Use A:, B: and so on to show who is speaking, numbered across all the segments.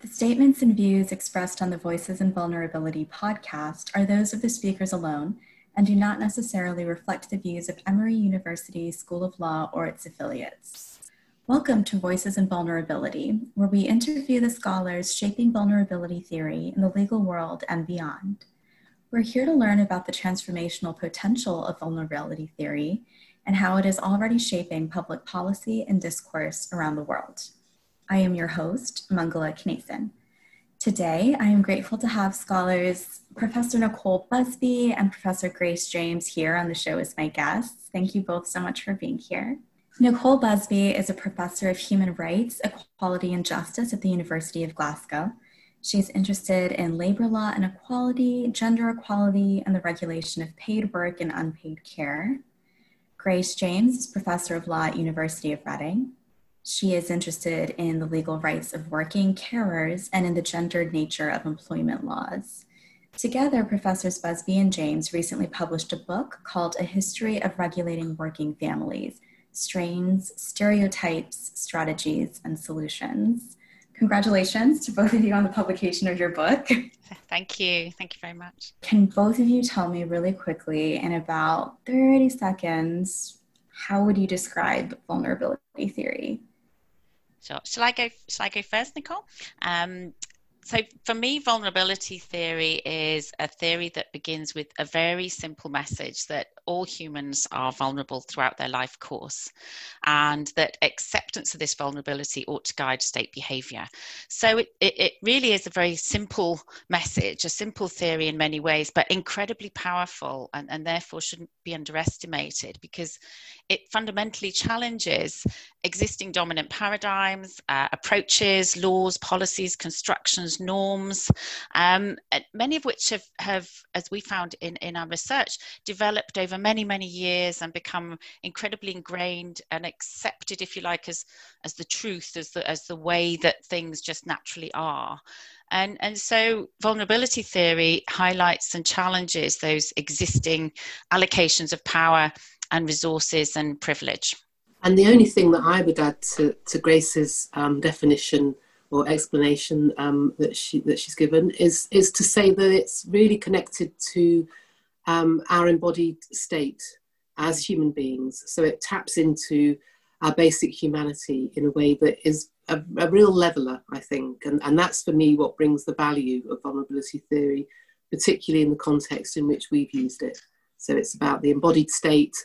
A: The statements and views expressed on the Voices and Vulnerability podcast are those of the speakers alone and do not necessarily reflect the views of Emory University School of Law or its affiliates. Welcome to Voices and Vulnerability, where we interview the scholars shaping vulnerability theory in the legal world and beyond. We're here to learn about the transformational potential of vulnerability theory and how it is already shaping public policy and discourse around the world. I am your host, Mangala Knason. Today, I am grateful to have scholars Professor Nicole Busby and Professor Grace James here on the show as my guests. Thank you both so much for being here. Nicole Busby is a professor of human rights, equality, and justice at the University of Glasgow. She's interested in labor law and equality, gender equality, and the regulation of paid work and unpaid care. Grace James is professor of law at University of Reading. She is interested in the legal rights of working carers and in the gendered nature of employment laws. Together, Professors Busby and James recently published a book called A History of Regulating Working Families Strains, Stereotypes, Strategies, and Solutions. Congratulations to both of you on the publication of your book.
B: Thank you. Thank you very much.
A: Can both of you tell me really quickly, in about 30 seconds, how would you describe vulnerability theory?
B: So shall I go? Shall I go first, Nicole? Um, so for me, vulnerability theory is a theory that begins with a very simple message that all humans are vulnerable throughout their life course, and that acceptance of this vulnerability ought to guide state behavior. So it, it, it really is a very simple message, a simple theory in many ways, but incredibly powerful and, and therefore shouldn't be underestimated because it fundamentally challenges existing dominant paradigms, uh, approaches, laws, policies, constructions, norms, um, many of which have, have, as we found in, in our research, developed over many, many years and become incredibly ingrained and accepted, if you like, as, as the truth, as the, as the way that things just naturally are. And, and so vulnerability theory highlights and challenges those existing allocations of power and resources and privilege.
C: And the only thing that I would add to, to Grace's um, definition or explanation um, that she that she's given is is to say that it's really connected to um, our embodied state as human beings. So it taps into our basic humanity in a way that is a, a real leveler, I think, and and that's for me what brings the value of vulnerability theory, particularly in the context in which we've used it. So it's about the embodied state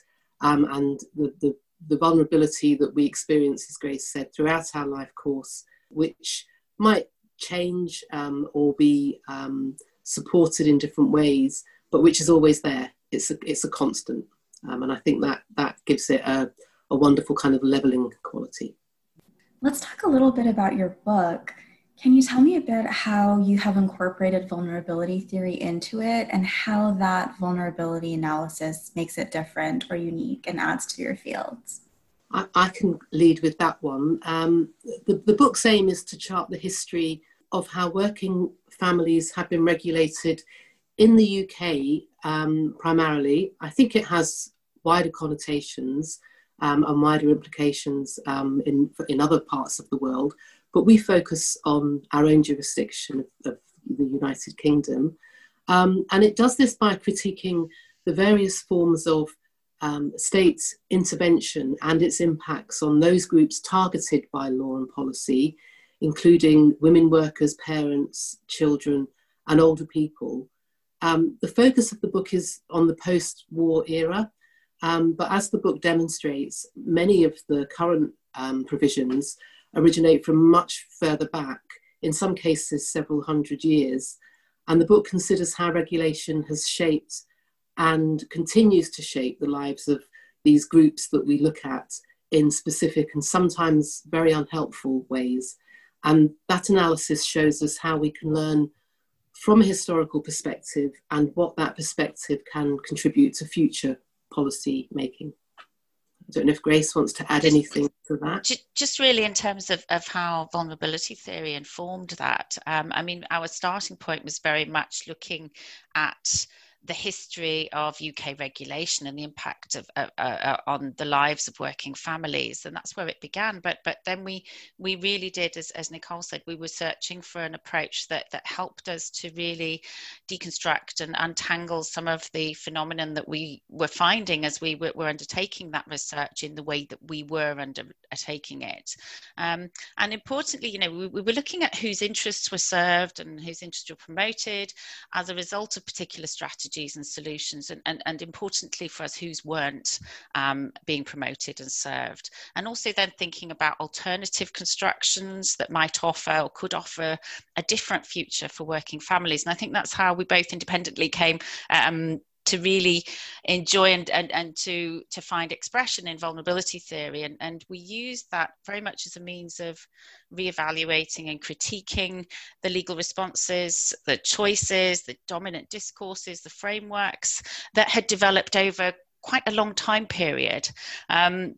C: um, and the, the the vulnerability that we experience, as Grace said, throughout our life course, which might change um, or be um, supported in different ways, but which is always there. It's a, it's a constant. Um, and I think that, that gives it a, a wonderful kind of leveling quality.
A: Let's talk a little bit about your book. Can you tell me a bit how you have incorporated vulnerability theory into it and how that vulnerability analysis makes it different or unique and adds to your fields?
C: I, I can lead with that one. Um, the, the book's aim is to chart the history of how working families have been regulated in the UK um, primarily. I think it has wider connotations um, and wider implications um, in, in other parts of the world but we focus on our own jurisdiction of, of the United Kingdom. Um, and it does this by critiquing the various forms of um, state intervention and its impacts on those groups targeted by law and policy, including women workers, parents, children, and older people. Um, the focus of the book is on the post war era, um, but as the book demonstrates, many of the current um, provisions originate from much further back, in some cases several hundred years. And the book considers how regulation has shaped and continues to shape the lives of these groups that we look at in specific and sometimes very unhelpful ways. And that analysis shows us how we can learn from a historical perspective and what that perspective can contribute to future policy making. I don't know if Grace wants to add just, anything to that.
B: Just really in terms of, of how vulnerability theory informed that. Um, I mean, our starting point was very much looking at the history of UK regulation and the impact of uh, uh, on the lives of working families, and that's where it began. But but then we we really did, as, as Nicole said, we were searching for an approach that that helped us to really deconstruct and untangle some of the phenomenon that we were finding as we were, were undertaking that research in the way that we were undertaking it. Um, and importantly, you know, we, we were looking at whose interests were served and whose interests were promoted as a result of particular strategies and solutions, and, and, and importantly for us, whose weren't um, being promoted and served. And also then thinking about alternative constructions that might offer or could offer a different future for working families. And I think that's how we both independently came um, to really enjoy and, and, and to, to find expression in vulnerability theory. And, and we use that very much as a means of reevaluating and critiquing the legal responses, the choices, the dominant discourses, the frameworks that had developed over quite a long time period. Um,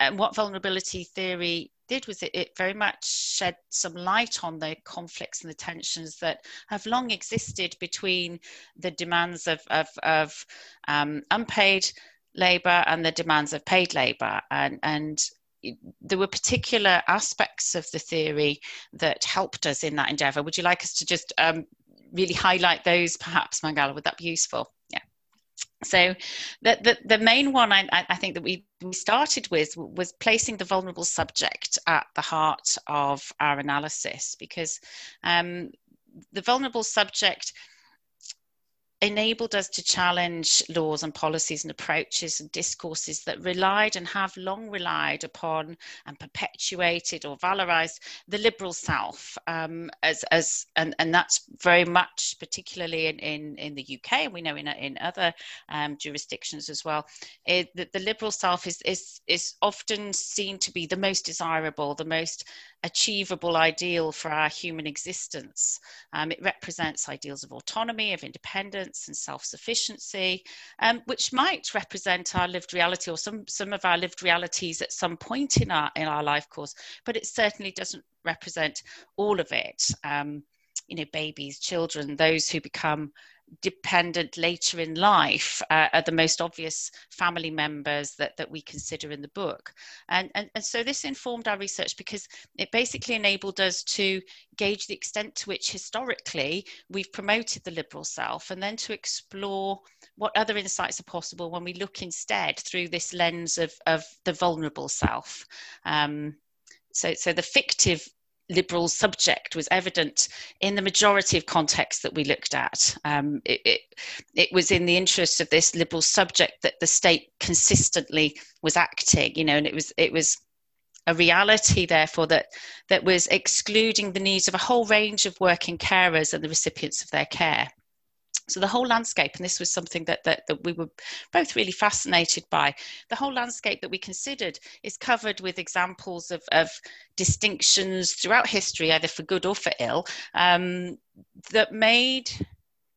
B: and what vulnerability theory did was it, it, very much shed some light on the conflicts and the tensions that have long existed between the demands of, of, of um, unpaid labour and the demands of paid labour. And, and there were particular aspects of the theory that helped us in that endeavour. Would you like us to just um, really highlight those, perhaps, Mangala? Would that be useful? So the, the, the main one I, I, think that we, we started with was placing the vulnerable subject at the heart of our analysis because um, the vulnerable subject enabled us to challenge laws and policies and approaches and discourses that relied and have long relied upon and perpetuated or valorized the liberal self um, as, as and, and that's very much particularly in, in, in the UK and we know in, in other um, jurisdictions as well it, that the liberal self is, is, is often seen to be the most desirable the most achievable ideal for our human existence. Um, it represents ideals of autonomy, of independence, and self sufficiency, um, which might represent our lived reality or some, some of our lived realities at some point in our, in our life course, but it certainly doesn't represent all of it. Um, you know, babies, children, those who become dependent later in life uh, are the most obvious family members that, that we consider in the book. And, and, and so this informed our research because it basically enabled us to gauge the extent to which historically we've promoted the liberal self and then to explore what other insights are possible when we look instead through this lens of, of the vulnerable self. Um, so, so the fictive liberal subject was evident in the majority of contexts that we looked at. Um, it, it, it, was in the interest of this liberal subject that the state consistently was acting, you know, and it was it was a reality, therefore, that that was excluding the needs of a whole range of working carers and the recipients of their care so the whole landscape and this was something that, that, that we were both really fascinated by the whole landscape that we considered is covered with examples of, of distinctions throughout history either for good or for ill um, that made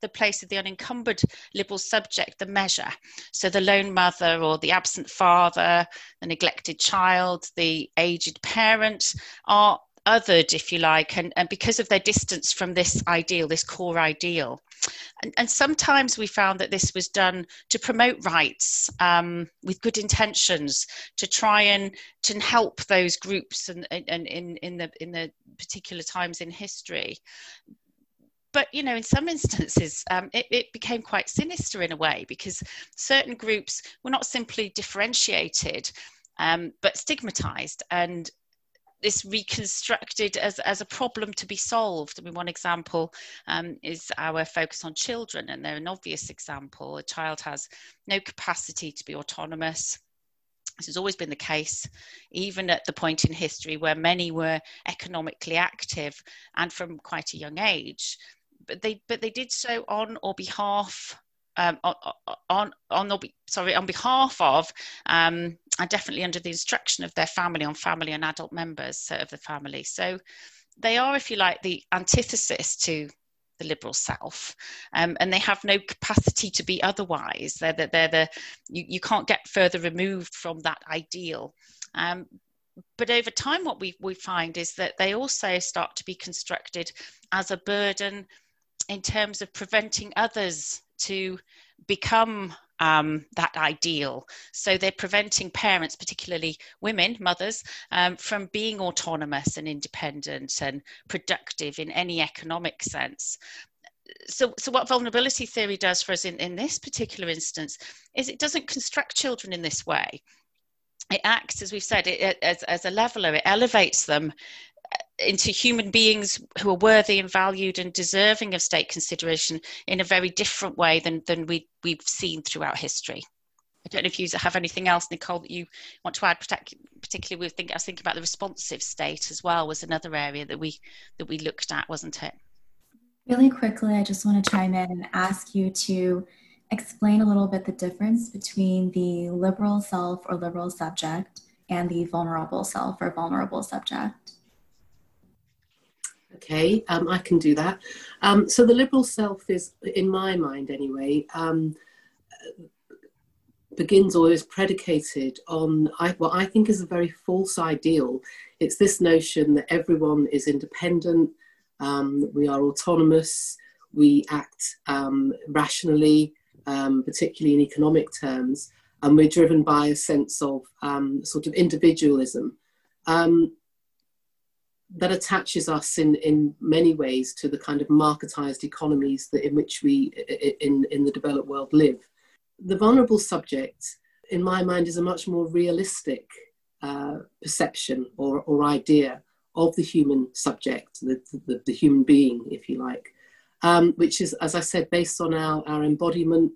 B: the place of the unencumbered liberal subject the measure. So the lone mother or the absent father, the neglected child, the aged parent are othered, if you like, and, and because of their distance from this ideal, this core ideal. And, and sometimes we found that this was done to promote rights um, with good intentions, to try and to help those groups and, and, and in, in the in the particular times in history but you know in some instances um, it, it, became quite sinister in a way because certain groups were not simply differentiated um, but stigmatized and this reconstructed as, as a problem to be solved. I mean, one example um, is our focus on children, and they're an obvious example. A child has no capacity to be autonomous. This has always been the case, even at the point in history where many were economically active and from quite a young age. But they, but they did so on or behalf um, on, on, sorry, on behalf of um, definitely under the instruction of their family on family and adult members of the family. So they are, if you like, the antithesis to the liberal self, um, and they have no capacity to be otherwise. They're the, they're the you, you can't get further removed from that ideal. Um, but over time, what we, we find is that they also start to be constructed as a burden in terms of preventing others to become um, that ideal. So they're preventing parents, particularly women, mothers, um, from being autonomous and independent and productive in any economic sense. So, so what vulnerability theory does for us in, in this particular instance is it doesn't construct children in this way. It acts, as we've said, it, as, as a leveler. It elevates them into human beings who are worthy and valued and deserving of state consideration in a very different way than, than we, we've seen throughout history. I don't know if you have anything else, Nicole, that you want to add. Particularly, we think I was thinking about the responsive state as well was another area that we that we looked at, wasn't it?
A: Really quickly, I just want to chime in and ask you to explain a little bit the difference between the liberal self or liberal subject and the vulnerable self or vulnerable subject.
C: Okay, um, I can do that. Um, so the liberal self is, in my mind anyway, um, begins or is predicated on I, what I think is a very false ideal. It's this notion that everyone is independent, um, we are autonomous, we act um, rationally, um, particularly in economic terms, and we're driven by a sense of sort of individualism. Um, that attaches us in, in many ways to the kind of marketized economies that in which we in, in the developed world live. The vulnerable subject, in my mind, is a much more realistic uh, perception or, or idea of the human subject, the, the, the human being, if you like, um, which is, as I said, based on our, our embodiment.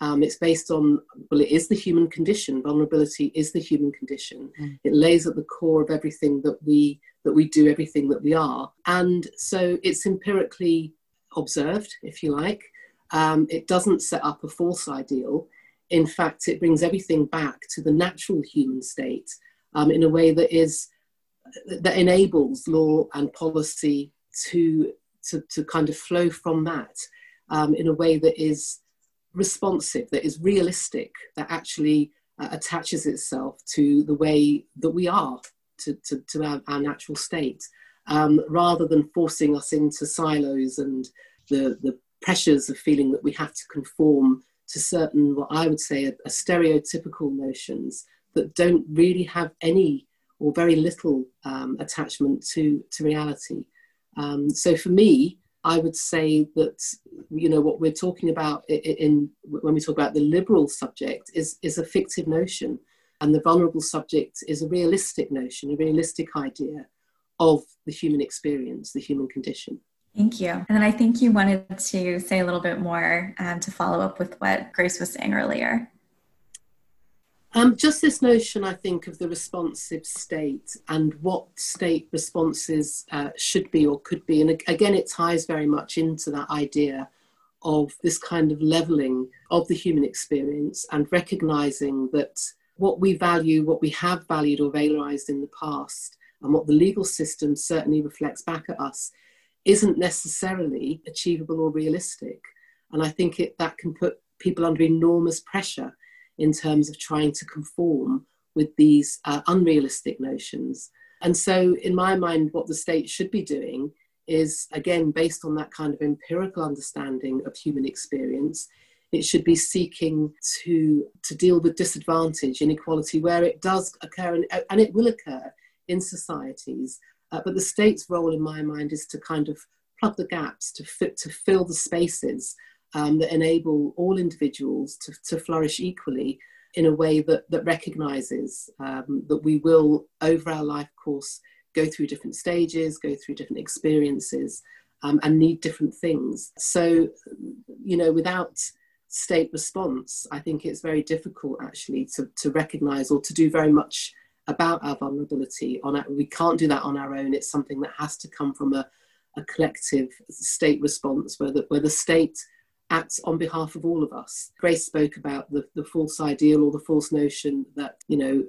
C: Um, it's based on, well, it is the human condition. Vulnerability is the human condition. Mm. It lays at the core of everything that we that we do everything that we are. And so it's empirically observed, if you like. Um, it doesn't set up a false ideal. In fact, it brings everything back to the natural human state um, in a way that is that enables law and policy to to, to kind of flow from that um, in a way that is responsive, that is realistic, that actually uh, attaches itself to the way that we are to, to, to our, our, natural state, um, rather than forcing us into silos and the, the pressures of feeling that we have to conform to certain, what I would say, are, are stereotypical notions that don't really have any or very little um, attachment to, to reality. Um, so for me, I would say that you know what we're talking about in, in, when we talk about the liberal subject is is a fictive notion and the vulnerable subject is a realistic notion, a realistic idea of the human experience, the human condition.
A: Thank you. And then I think you wanted to say a little bit more um, to follow up with what Grace was saying earlier.
C: Um, just this notion, I think, of the responsive state and what state responses uh, should be or could be. And again, it ties very much into that idea of this kind of leveling of the human experience and recognizing that what we value, what we have valued or valorized in the past, and what the legal system certainly reflects back at us, isn't necessarily achievable or realistic. And I think it, that can put people under enormous pressure in terms of trying to conform with these uh, unrealistic notions. And so, in my mind, what the state should be doing is, again, based on that kind of empirical understanding of human experience, it should be seeking to, to deal with disadvantage, inequality, where it does occur, and, it will occur in societies. Uh, but the state's role, in my mind, is to kind of plug the gaps, to, fit, to fill the spaces um, that enable all individuals to, to flourish equally in a way that, that recognizes um, that we will, over our life course, go through different stages, go through different experiences, um, and need different things. So, you know, without state response, I think it's very difficult actually to, to recognize or to do very much about our vulnerability. On our, we can't do that on our own. It's something that has to come from a, a collective state response where the, where the state acts on behalf of all of us. Grace spoke about the, the false ideal or the false notion that, you know,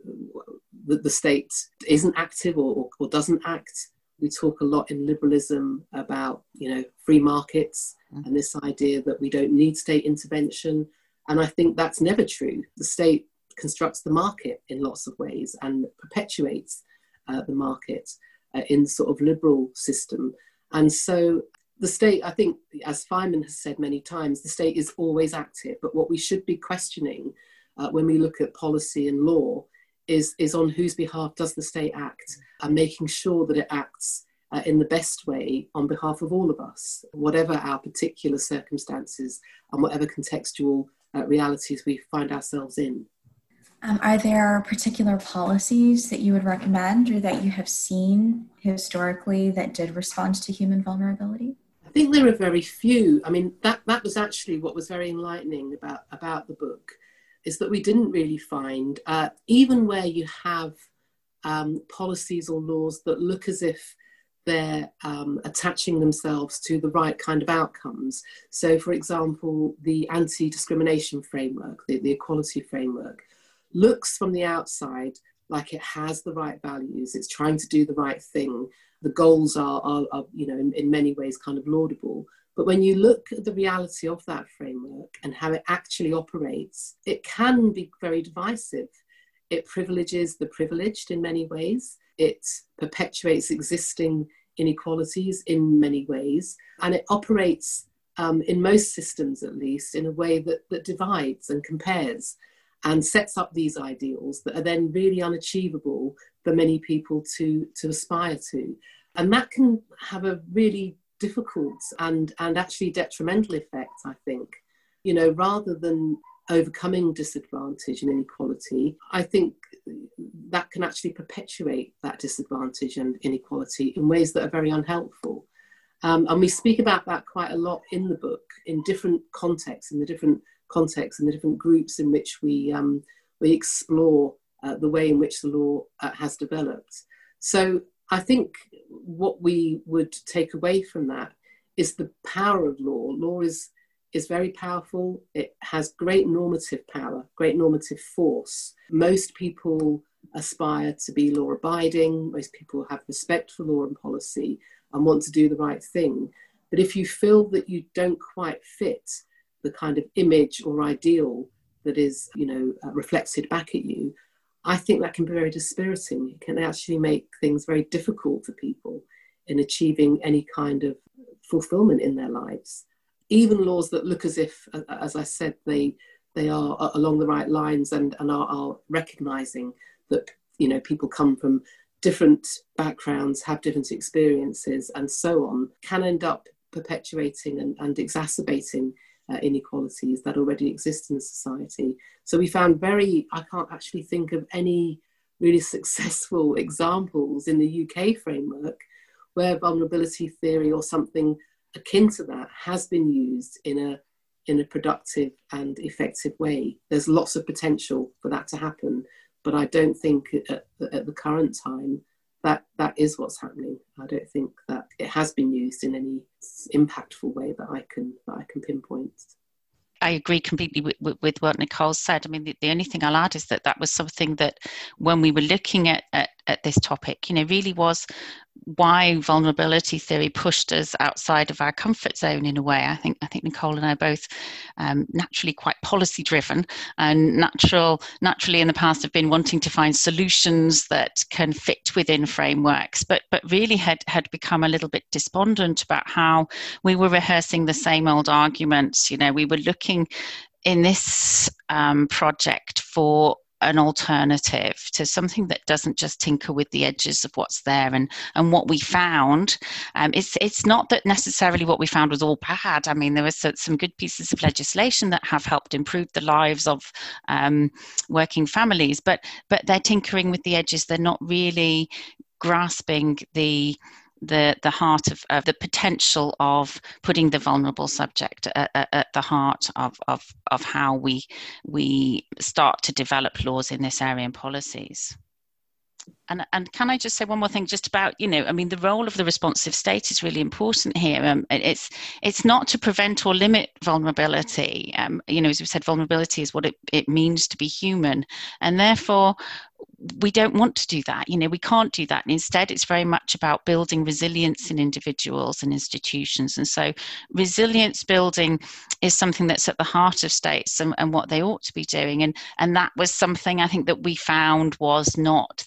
C: that the state isn't active or, or doesn't act we talk a lot in liberalism about you know free markets mm. and this idea that we don't need state intervention and i think that's never true the state constructs the market in lots of ways and perpetuates uh, the market uh, in sort of liberal system and so the state, I think, as Fineman has said many times, the state is always active. But what we should be questioning uh, when we look at policy and law is, is on whose behalf does the state act and making sure that it acts uh, in the best way on behalf of all of us, whatever our particular circumstances and whatever contextual uh, realities we find ourselves in.
A: Um, are there particular policies that you would recommend or that you have seen historically that did respond to human vulnerability?
C: I think there are very few. I mean, that, that was actually what was very enlightening about, about the book, is that we didn't really find, uh, even where you have um, policies or laws that look as if they're um, attaching themselves to the right kind of outcomes. So, for example, the anti discrimination framework, the, the equality framework, looks from the outside like it has the right values, it's trying to do the right thing. The goals are, are, are you know, in, in many ways kind of laudable. But when you look at the reality of that framework and how it actually operates, it can be very divisive. It privileges the privileged in many ways. It perpetuates existing inequalities in many ways. And it operates, um, in most systems at least, in a way that, that divides and compares and sets up these ideals that are then really unachievable for many people to, to aspire to. And that can have a really difficult and, and actually detrimental effect, I think. You know, rather than overcoming disadvantage and inequality, I think that can actually perpetuate that disadvantage and inequality in ways that are very unhelpful. Um, and we speak about that quite a lot in the book in different contexts, in the different contexts and the different groups in which we, um, we explore uh, the way in which the law uh, has developed. So I think what we would take away from that is the power of law. Law is is very powerful. It has great normative power, great normative force. Most people aspire to be law abiding, most people have respect for law and policy and want to do the right thing. But if you feel that you don't quite fit the kind of image or ideal that is, you know, uh, reflected back at you, I think that can be very dispiriting. It can actually make things very difficult for people in achieving any kind of fulfillment in their lives even laws that look as if, as I said, they they are along the right lines and, and are, are recognizing that you know people come from different backgrounds, have different experiences, and so on, can end up perpetuating and, and exacerbating uh, inequalities that already exist in society. So we found very, I can't actually think of any really successful examples in the UK framework where vulnerability theory or something akin to that has been used in a in a productive and effective way. There's lots of potential for that to happen, but I don't think at, at the current time that that is what's happening. I don't think that it has been used in any impactful way that I can that I can pinpoint.
B: I agree completely with, with, what Nicole said. I mean, the, the, only thing I'll add is that that was something that when we were looking at, at, at this topic, you know, really was why vulnerability theory pushed us outside of our comfort zone in a way. I think I think Nicole and I both um, naturally quite policy driven and natural naturally in the past have been wanting to find solutions that can fit within frameworks, but but really had had become a little bit despondent about how we were rehearsing the same old arguments. You know, we were looking in this um, project for an alternative to something that doesn't just tinker with the edges of what's there and and what we found um, it's it's not that necessarily what we found was all bad. I mean there were some good pieces of legislation that have helped improve the lives of um, working families but but they're tinkering with the edges. They're not really grasping the the the heart of, of the potential of putting the vulnerable subject at, at, at, the heart of, of of how we we start to develop laws in this area and policies and and can I just say one more thing just about you know I mean the role of the responsive state is really important here. Um, it's it's not to prevent or limit vulnerability. Um, you know as we said, vulnerability is what it, it means to be human, and therefore we don't want to do that. You know, we can't do that. instead, it's very much about building resilience in individuals and institutions. And so, resilience building is something that's at the heart of states and, and what they ought to be doing. And and that was something I think that we found was not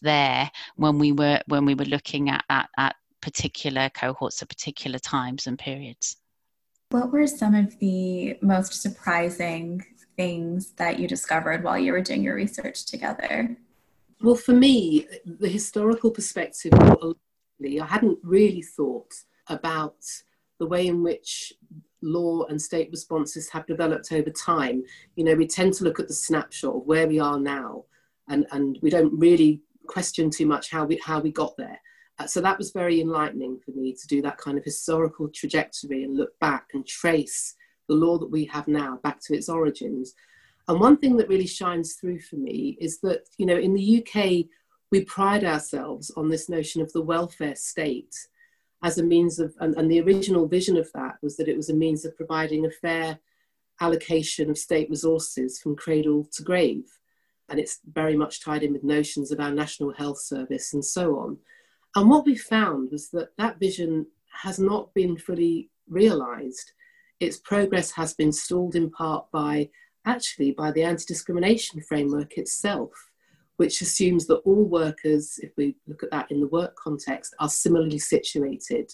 B: there when we were when we were looking at at, at particular cohorts at particular times and periods.
A: What were some of the most surprising things that you discovered while you were doing your research together?
C: Well, for me, the historical perspective, I hadn't really thought about the way in which law and state responses have developed over time. You know, we tend to look at the snapshot of where we are now, and, and we don't really question too much how we how we got there. Uh, so that was very enlightening for me to do that kind of historical trajectory and look back and trace the law that we have now back to its origins. And one thing that really shines through for me is that, you know, in the UK, we pride ourselves on this notion of the welfare state as a means of, and, and the original vision of that was that it was a means of providing a fair allocation of state resources from cradle to grave. And it's very much tied in with notions of our National Health Service and so on. And what we found was that that vision has not been fully realized. Its progress has been stalled in part by actually by the anti discrimination framework itself, which assumes that all workers, if we look at that in the work context, are similarly situated,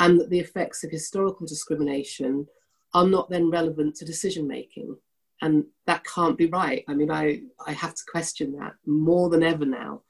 C: and that the effects of historical discrimination are not then relevant to decision making. And that can't be right. I mean, I, I have to question that more than ever now.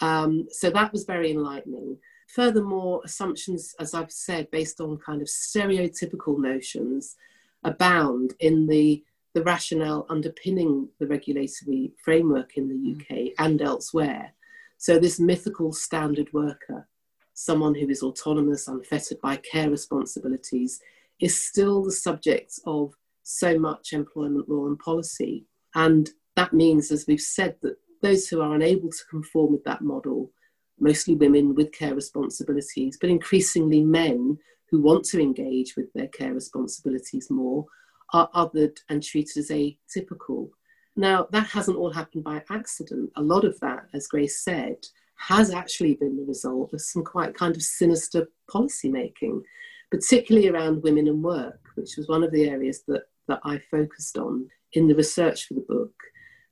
C: Um, so that was very enlightening. Furthermore, assumptions, as I've said, based on kind of stereotypical notions, abound in the, the rationale underpinning the regulatory framework in the mm. UK and elsewhere. So, this mythical standard worker, someone who is autonomous, unfettered by care responsibilities, is still the subject of so much employment law and policy. And that means, as we've said, that those who are unable to conform with that model, mostly women with care responsibilities, but increasingly men who want to engage with their care responsibilities more, are othered and treated as atypical. Now, that hasn't all happened by accident. A lot of that, as Grace said, has actually been the result of some quite kind of sinister policy making, particularly around women and work, which was one of the areas that, that I focused on in the research for the book.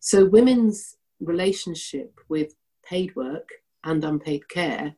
C: So, women's relationship with paid work and unpaid care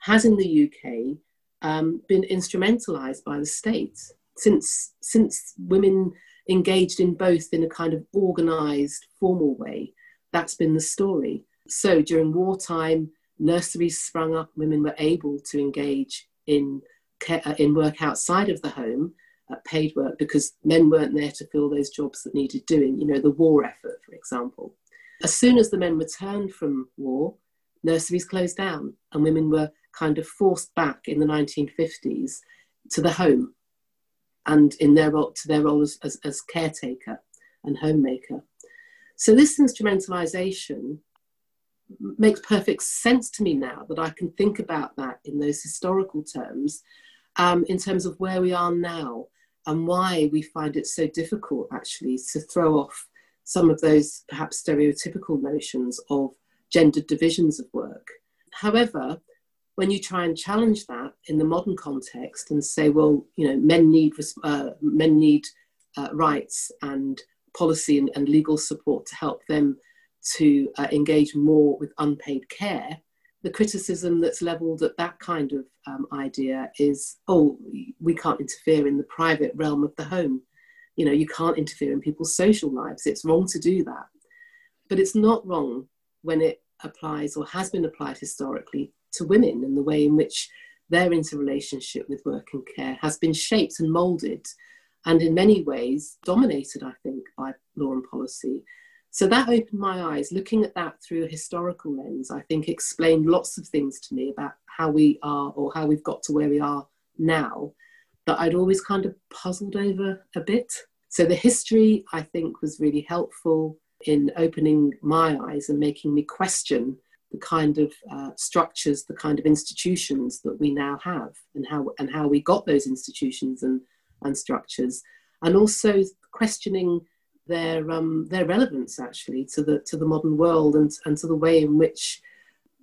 C: has in the UK um, been instrumentalized by the state since since women engaged in both in a kind of organized formal way that's been the story so during wartime nurseries sprung up women were able to engage in care, uh, in work outside of the home uh, paid work because men weren't there to fill those jobs that needed doing you know the war effort for example as soon as the men returned from war, nurseries closed down and women were kind of forced back in the 1950s to the home and in their role, to their role as, as, as caretaker and homemaker. So this instrumentalization makes perfect sense to me now that I can think about that in those historical terms, um, in terms of where we are now and why we find it so difficult actually to throw off some of those perhaps stereotypical notions of gendered divisions of work. However, when you try and challenge that in the modern context and say, well, you know, men need uh, men need uh, rights and policy and, and, legal support to help them to uh, engage more with unpaid care, the criticism that's levelled at that kind of um, idea is, oh, we can't interfere in the private realm of the home. You know you can't interfere in people's social lives. It's wrong to do that. But it's not wrong when it applies or has been applied historically to women and the way in which their interrelationship with work and care has been shaped and molded and in many ways dominated i think by law and policy. So that opened my eyes. Looking at that through a historical lens i think explained lots of things to me about how we are or how we've got to where we are now that I'd always kind of puzzled over a bit. So the history, I think, was really helpful in opening my eyes and making me question the kind of uh, structures, the kind of institutions that we now have, and how and how we got those institutions and and structures, and also questioning their um, their relevance actually to the to the modern world and and to the way in which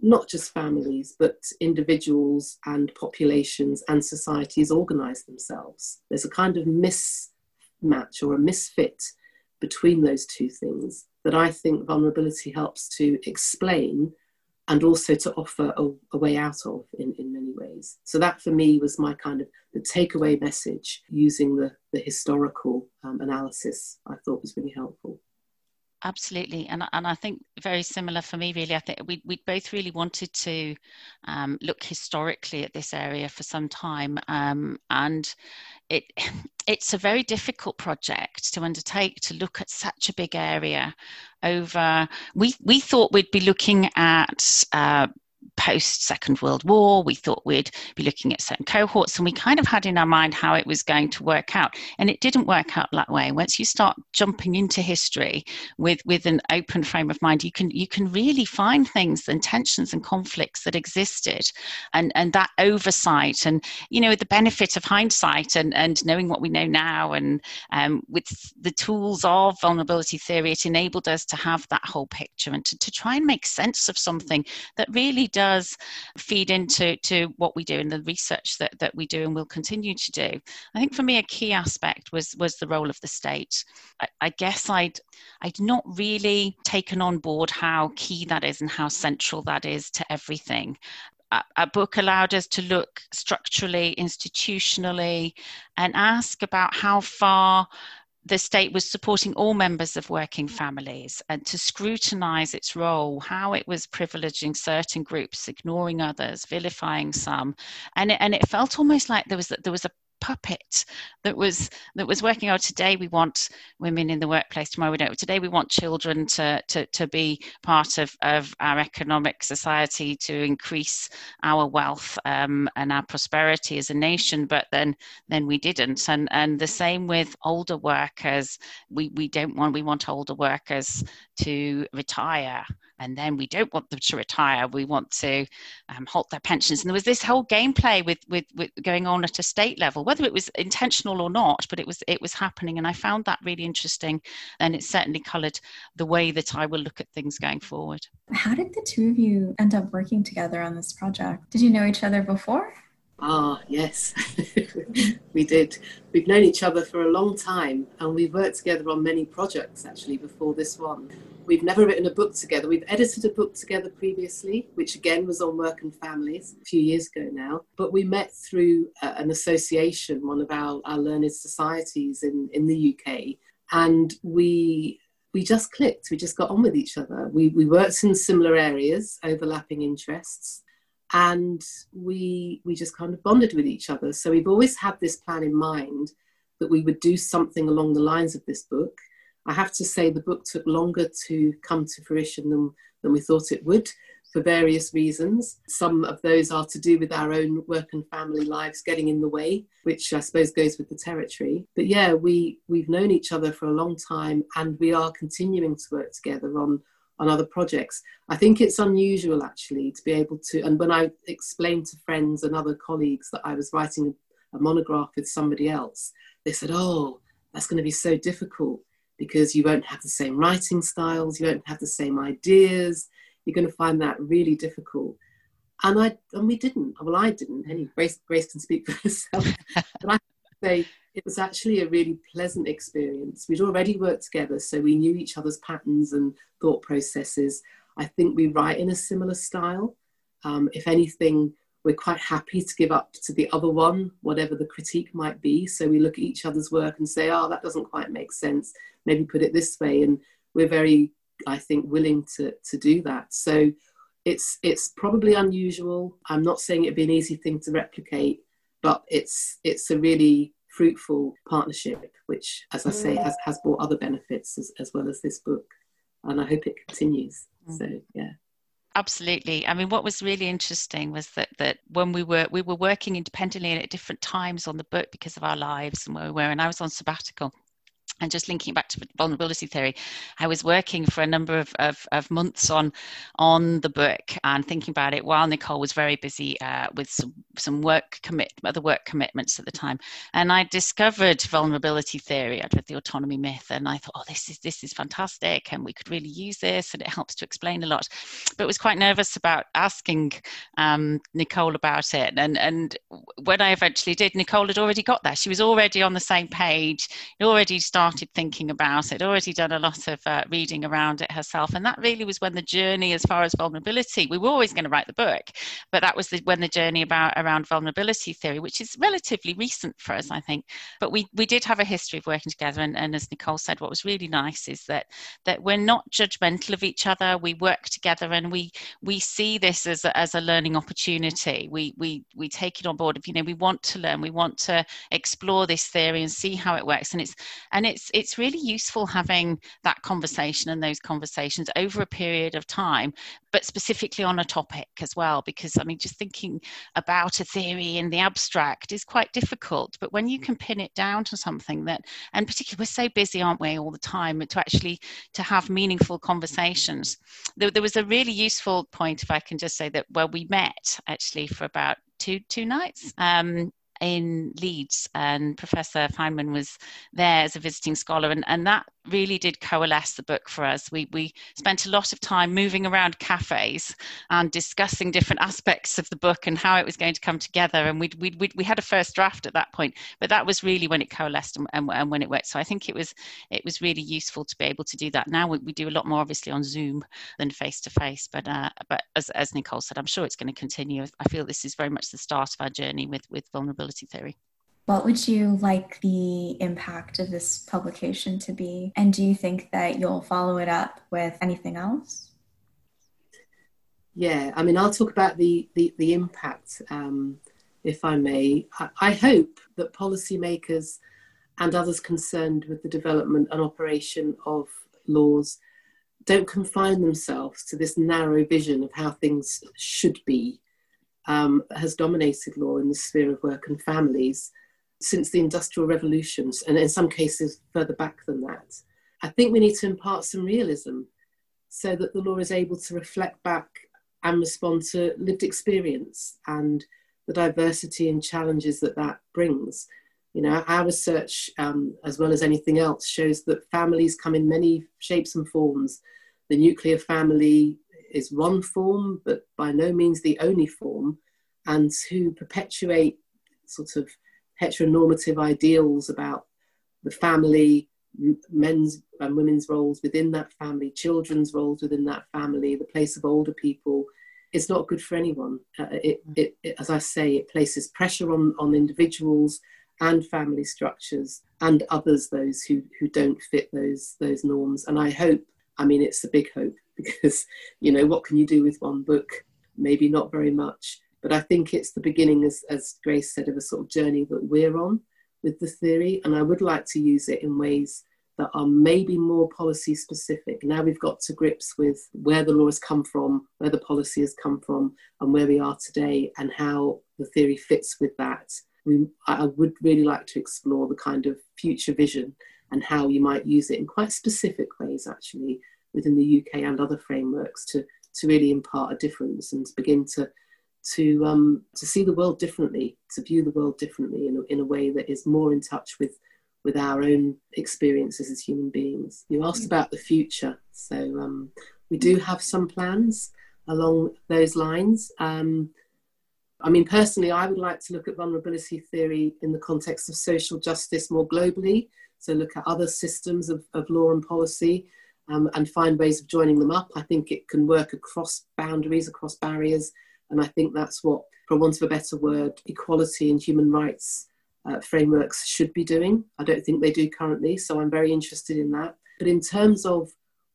C: not just families, but individuals and populations and societies organize themselves. There's a kind of mismatch or a misfit between those two things that I think vulnerability helps to explain and also to offer a, a, way out of in, in many ways. So that for me was my kind of the takeaway message using the, the historical um, analysis I thought was really helpful.
B: Absolutely, and and I think very similar for me. Really, I think we we both really wanted to um, look historically at this area for some time, um, and it it's a very difficult project to undertake to look at such a big area over. We we thought we'd be looking at. Uh, post Second World War. We thought we'd be looking at certain cohorts, and we kind of had in our mind how it was going to work out. And it didn't work out that way. Once you start jumping into history with, with an open frame of mind, you can you can really find things and tensions and conflicts that existed, and and that oversight, and you know the benefit of hindsight and and knowing what we know now, and um, with the tools of vulnerability theory, it enabled us to have that whole picture and to, to try and make sense of something that really does feed into to what we do and the research that, that we do and will continue to do. I think for me a key aspect was was the role of the state. I, I guess I'd I'd not really taken on board how key that is and how central that is to everything a book allowed us to look structurally, institutionally, and ask about how far the state was supporting all members of working families and to scrutinize its role, how it was privileging certain groups, ignoring others, vilifying some. And it, and it felt almost like there was, there was a puppet that was that was working out today we want women in the workplace tomorrow we don't. Today we want children to to, to be part of, of our economic society to increase our wealth um, and our prosperity as a nation but then then we didn't. And and the same with older workers. We we don't want we want older workers to retire and then we don't want them to retire. We want to um, halt their pensions. And there was this whole gameplay with, with with going on at a state level whether it was intentional or not but it was it was happening and i found that really interesting and it certainly colored the way that i will look at things going forward.
A: How did the two of you end up working together on this project? Did you know each other before
C: Ah, yes, we did. We've known each other for a long time and we've worked together on many projects actually before this one. We've never written a book together. We've edited a book together previously, which again was on work and families a few years ago now. But we met through uh, an association, one of our, our learned societies in, in the UK. And we we just clicked. We just got on with each other. We, we worked in similar areas, overlapping interests and we we just kind of bonded with each other. So we've always had this plan in mind that we would do something along the lines of this book. I have to say the book took longer to come to fruition than, than we thought it would for various reasons. Some of those are to do with our own work and family lives getting in the way which i suppose goes with the territory. But yeah we we've known each other for a long time and we are continuing to work together on on other projects. I think it's unusual actually to be able to, and when I explained to friends and other colleagues that I was writing a monograph with somebody else, they said, Oh, that's going to be so difficult because you won't have the same writing styles, you won't have the same ideas, you're going to find that really difficult. And I and we didn't. Well, I didn't. Any Grace Grace can speak for herself. but I say it was actually a really pleasant experience. We'd already worked together, so we knew each other's patterns and thought processes. I think we write in a similar style. Um, if anything, we're quite happy to give up to the other one, whatever the critique might be. So we look at each other's work and say, oh, that doesn't quite make sense. Maybe put it this way. And we're very, I think, willing to, to do that. So it's, it's probably unusual. I'm not saying it'd be an easy thing to replicate, but it's, it's a really fruitful partnership, which, as I say, has, has brought other benefits as, as well as this book. And I hope it continues. Mm. So, yeah
B: absolutely i mean what was really interesting was that that when we were we were working independently and at different times on the book because of our lives and where we were and i was on sabbatical and just linking back to vulnerability theory i was working for a number of, of, of, months on on the book and thinking about it while nicole was very busy uh, with some, some work commit other work commitments at the time. And i discovered vulnerability theory i'd read the autonomy myth. And i thought oh this is this is fantastic and we could really use this and it helps to explain a lot. But was quite nervous about asking um, nicole about it. And and when i eventually did nicole had already got there. She was already on the same page already started started thinking about it, already done a lot of uh, reading around it herself. And that really was when the journey, as far as vulnerability, we were always going to write the book, but that was the, when the journey about around vulnerability theory, which is relatively recent for us, I think. But we, we did have a history of working together. And, and as Nicole said, what was really nice is that, that we're not judgmental of each other. We work together and we, we see this as a, as a learning opportunity. We, we, we take it on board. If, you know, we want to learn, we want to explore this theory and see how it works. And it's, and it's, it's really useful having that conversation and those conversations over a period of time, but specifically on a topic as well. Because I mean, just thinking about a theory in the abstract is quite difficult. But when you can pin it down to something that, and particularly we're so busy, aren't we, all the time, to actually to have meaningful conversations. There, there was a really useful point, if I can just say that, where we met actually for about two two nights um, in Leeds, and Professor Fineman was there as a visiting scholar, and, and that really did coalesce the book for us. We, we spent a lot of time moving around cafes and discussing different aspects of the book and how it was going to come together. And we we we had a first draft at that point, but that was really when it coalesced and, and, and, when it worked. So I think it was it was really useful to be able to do that. Now we, we do a lot more obviously on Zoom than face to face, but uh, but as, as Nicole said, I'm sure it's going to continue. I feel this is very much the start of our journey with with vulnerability theory.
A: What would you like the impact of this publication to be? And do you think that you'll follow it up with anything else?
C: Yeah, I mean, I'll talk about the, the, the impact, um, if I may. I, I hope that policymakers and others concerned with the development and operation of laws don't confine themselves to this narrow vision of how things should be um, has dominated law in the sphere of work and families since the Industrial Revolutions, and in some cases further back than that. I think we need to impart some realism so that the law is able to reflect back and respond to lived experience and the diversity and challenges that that brings. You know, our research, um, as well as anything else, shows that families come in many shapes and forms. The nuclear family is one form, but by no means the only form, and to perpetuate sort of heteronormative ideals about the family, men's and women's roles within that family, children's roles within that family, the place of older people, is not good for anyone. Uh, it, mm. it, it, as I say, it places pressure on, on individuals and family structures and others, those who, who don't fit those, those norms. And I hope, I mean, it's a big hope because, you know, what can you do with one book? Maybe not very much. But I think it's the beginning, as, as Grace said, of a sort of journey that we're on with the theory. And I would like to use it in ways that are maybe more policy specific. Now we've got to grips with where the law has come from, where the policy has come from, and where we are today, and how the theory fits with that. We, I would really like to explore the kind of future vision and how you might use it in quite specific ways, actually, within the UK and other frameworks to, to really impart a difference and to begin to to um, to see the world differently, to view the world differently in a, in a way that is more in touch with with our own experiences as human beings. You asked about the future, so um, we do have some plans along those lines. Um, I mean, personally, I would like to look at vulnerability theory in the context of social justice more globally. So, look at other systems of, of law and policy um, and find ways of joining them up. I think it can work across boundaries, across barriers, and I think that's what, for want of a better word, equality and human rights uh, frameworks should be doing. I don't think they do currently, so I'm very interested in that. But in terms of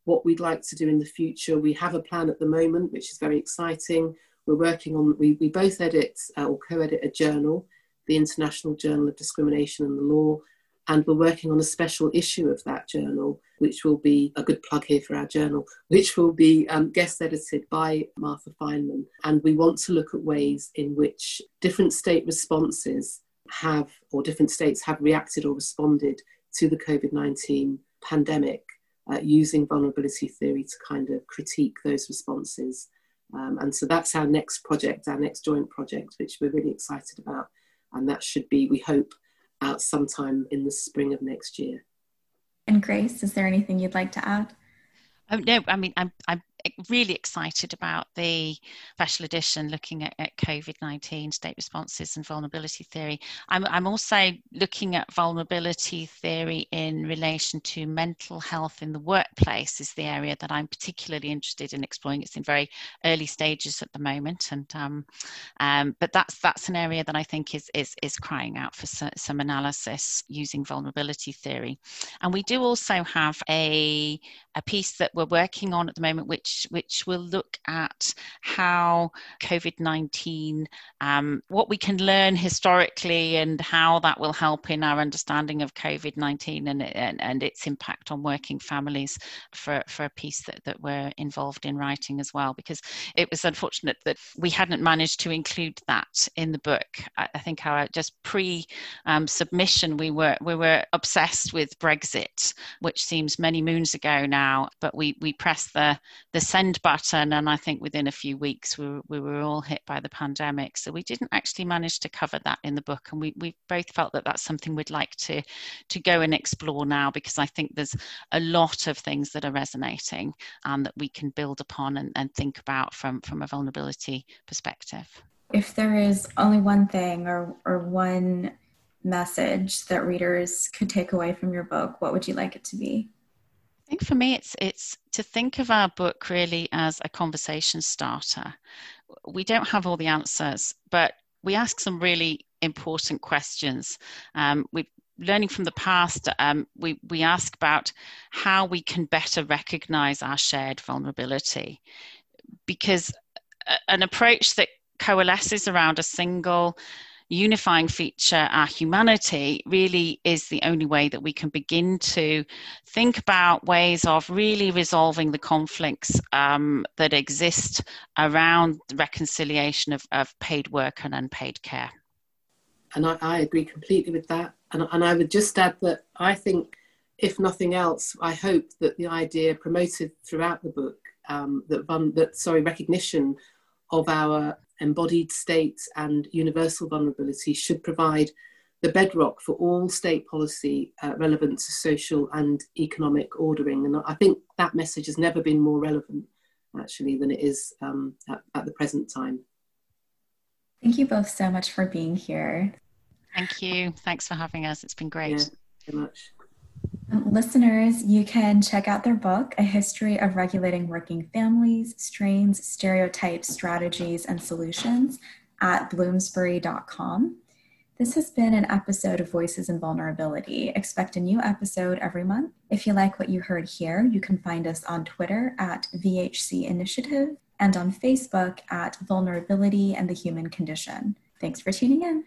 C: what we'd like to do in the future, we have a plan at the moment, which is very exciting. We're working on, we, we both edit uh, or co edit a journal, the International Journal of Discrimination and the Law, and we're working on a special issue of that journal, which will be a good plug here for our journal, which will be um, guest edited by Martha Fineman. And we want to look at ways in which different state responses have, or different states have reacted or responded to the COVID 19 pandemic uh, using vulnerability theory to kind of critique those responses. Um, and so that's our next project, our next joint project, which we're really excited about. And that should be, we hope, out sometime in the spring of next year.
A: And Grace, is there anything you'd like to add?
B: Oh, no, I mean, I'm, I'm really excited about the special edition looking at, at COVID 19 state responses and vulnerability theory. I'm, I'm also looking at vulnerability theory in relation to mental health in the workplace, is the area that I'm particularly interested in exploring. It's in very early stages at the moment, and um, um, but that's that's an area that I think is is, is crying out for so, some analysis using vulnerability theory. And we do also have a a piece that we're working on at the moment, which which will look at how COVID nineteen, um, what we can learn historically, and how that will help in our understanding of COVID nineteen and, and, and its impact on working families for for a piece that that we're involved in writing as well. Because it was unfortunate that we hadn't managed to include that in the book. I, I think our just pre um, submission we were we were obsessed with Brexit, which seems many moons ago now, but we we pressed the the send button, and I think within a few weeks we were, we were all hit by the pandemic. So we didn't actually manage to cover that in the book, and we we both felt that that's something we'd like to to go and explore now because I think there's a lot of things that are resonating and um, that we can build upon and, and think about from from a vulnerability perspective.
A: If there is only one thing or or one message that readers could take away from your book, what would you like it to be?
B: I think for me, it's it's to think of our book really as a conversation starter. We don't have all the answers, but we ask some really important questions. Um, we learning from the past, um, we we ask about how we can better recognize our shared vulnerability, because an approach that coalesces around a single unifying feature, our humanity, really is the only way that we can begin to think about ways of really resolving the conflicts um, that exist around reconciliation of, of paid work and unpaid care.
C: And I, I agree completely with that. And, and I would just add that I think, if nothing else, I hope that the idea promoted throughout the book um, that, that sorry recognition of our embodied states and universal vulnerability should provide the bedrock for all state policy uh, relevant to social and economic ordering. And I think that message has never been more relevant, actually, than it is um, at, at the present time.
A: Thank you both so much for being here.
B: Thank you. Thanks for having us. It's been great. Yeah,
C: very much.
A: Um, listeners, you can check out their book, A History of Regulating Working Families, Strains, Stereotypes, Strategies, and Solutions at bloomsbury.com. This has been an episode of Voices in Vulnerability. Expect a new episode every month. If you like what you heard here, you can find us on Twitter at VHC Initiative and on Facebook at Vulnerability and the Human Condition. Thanks for tuning in.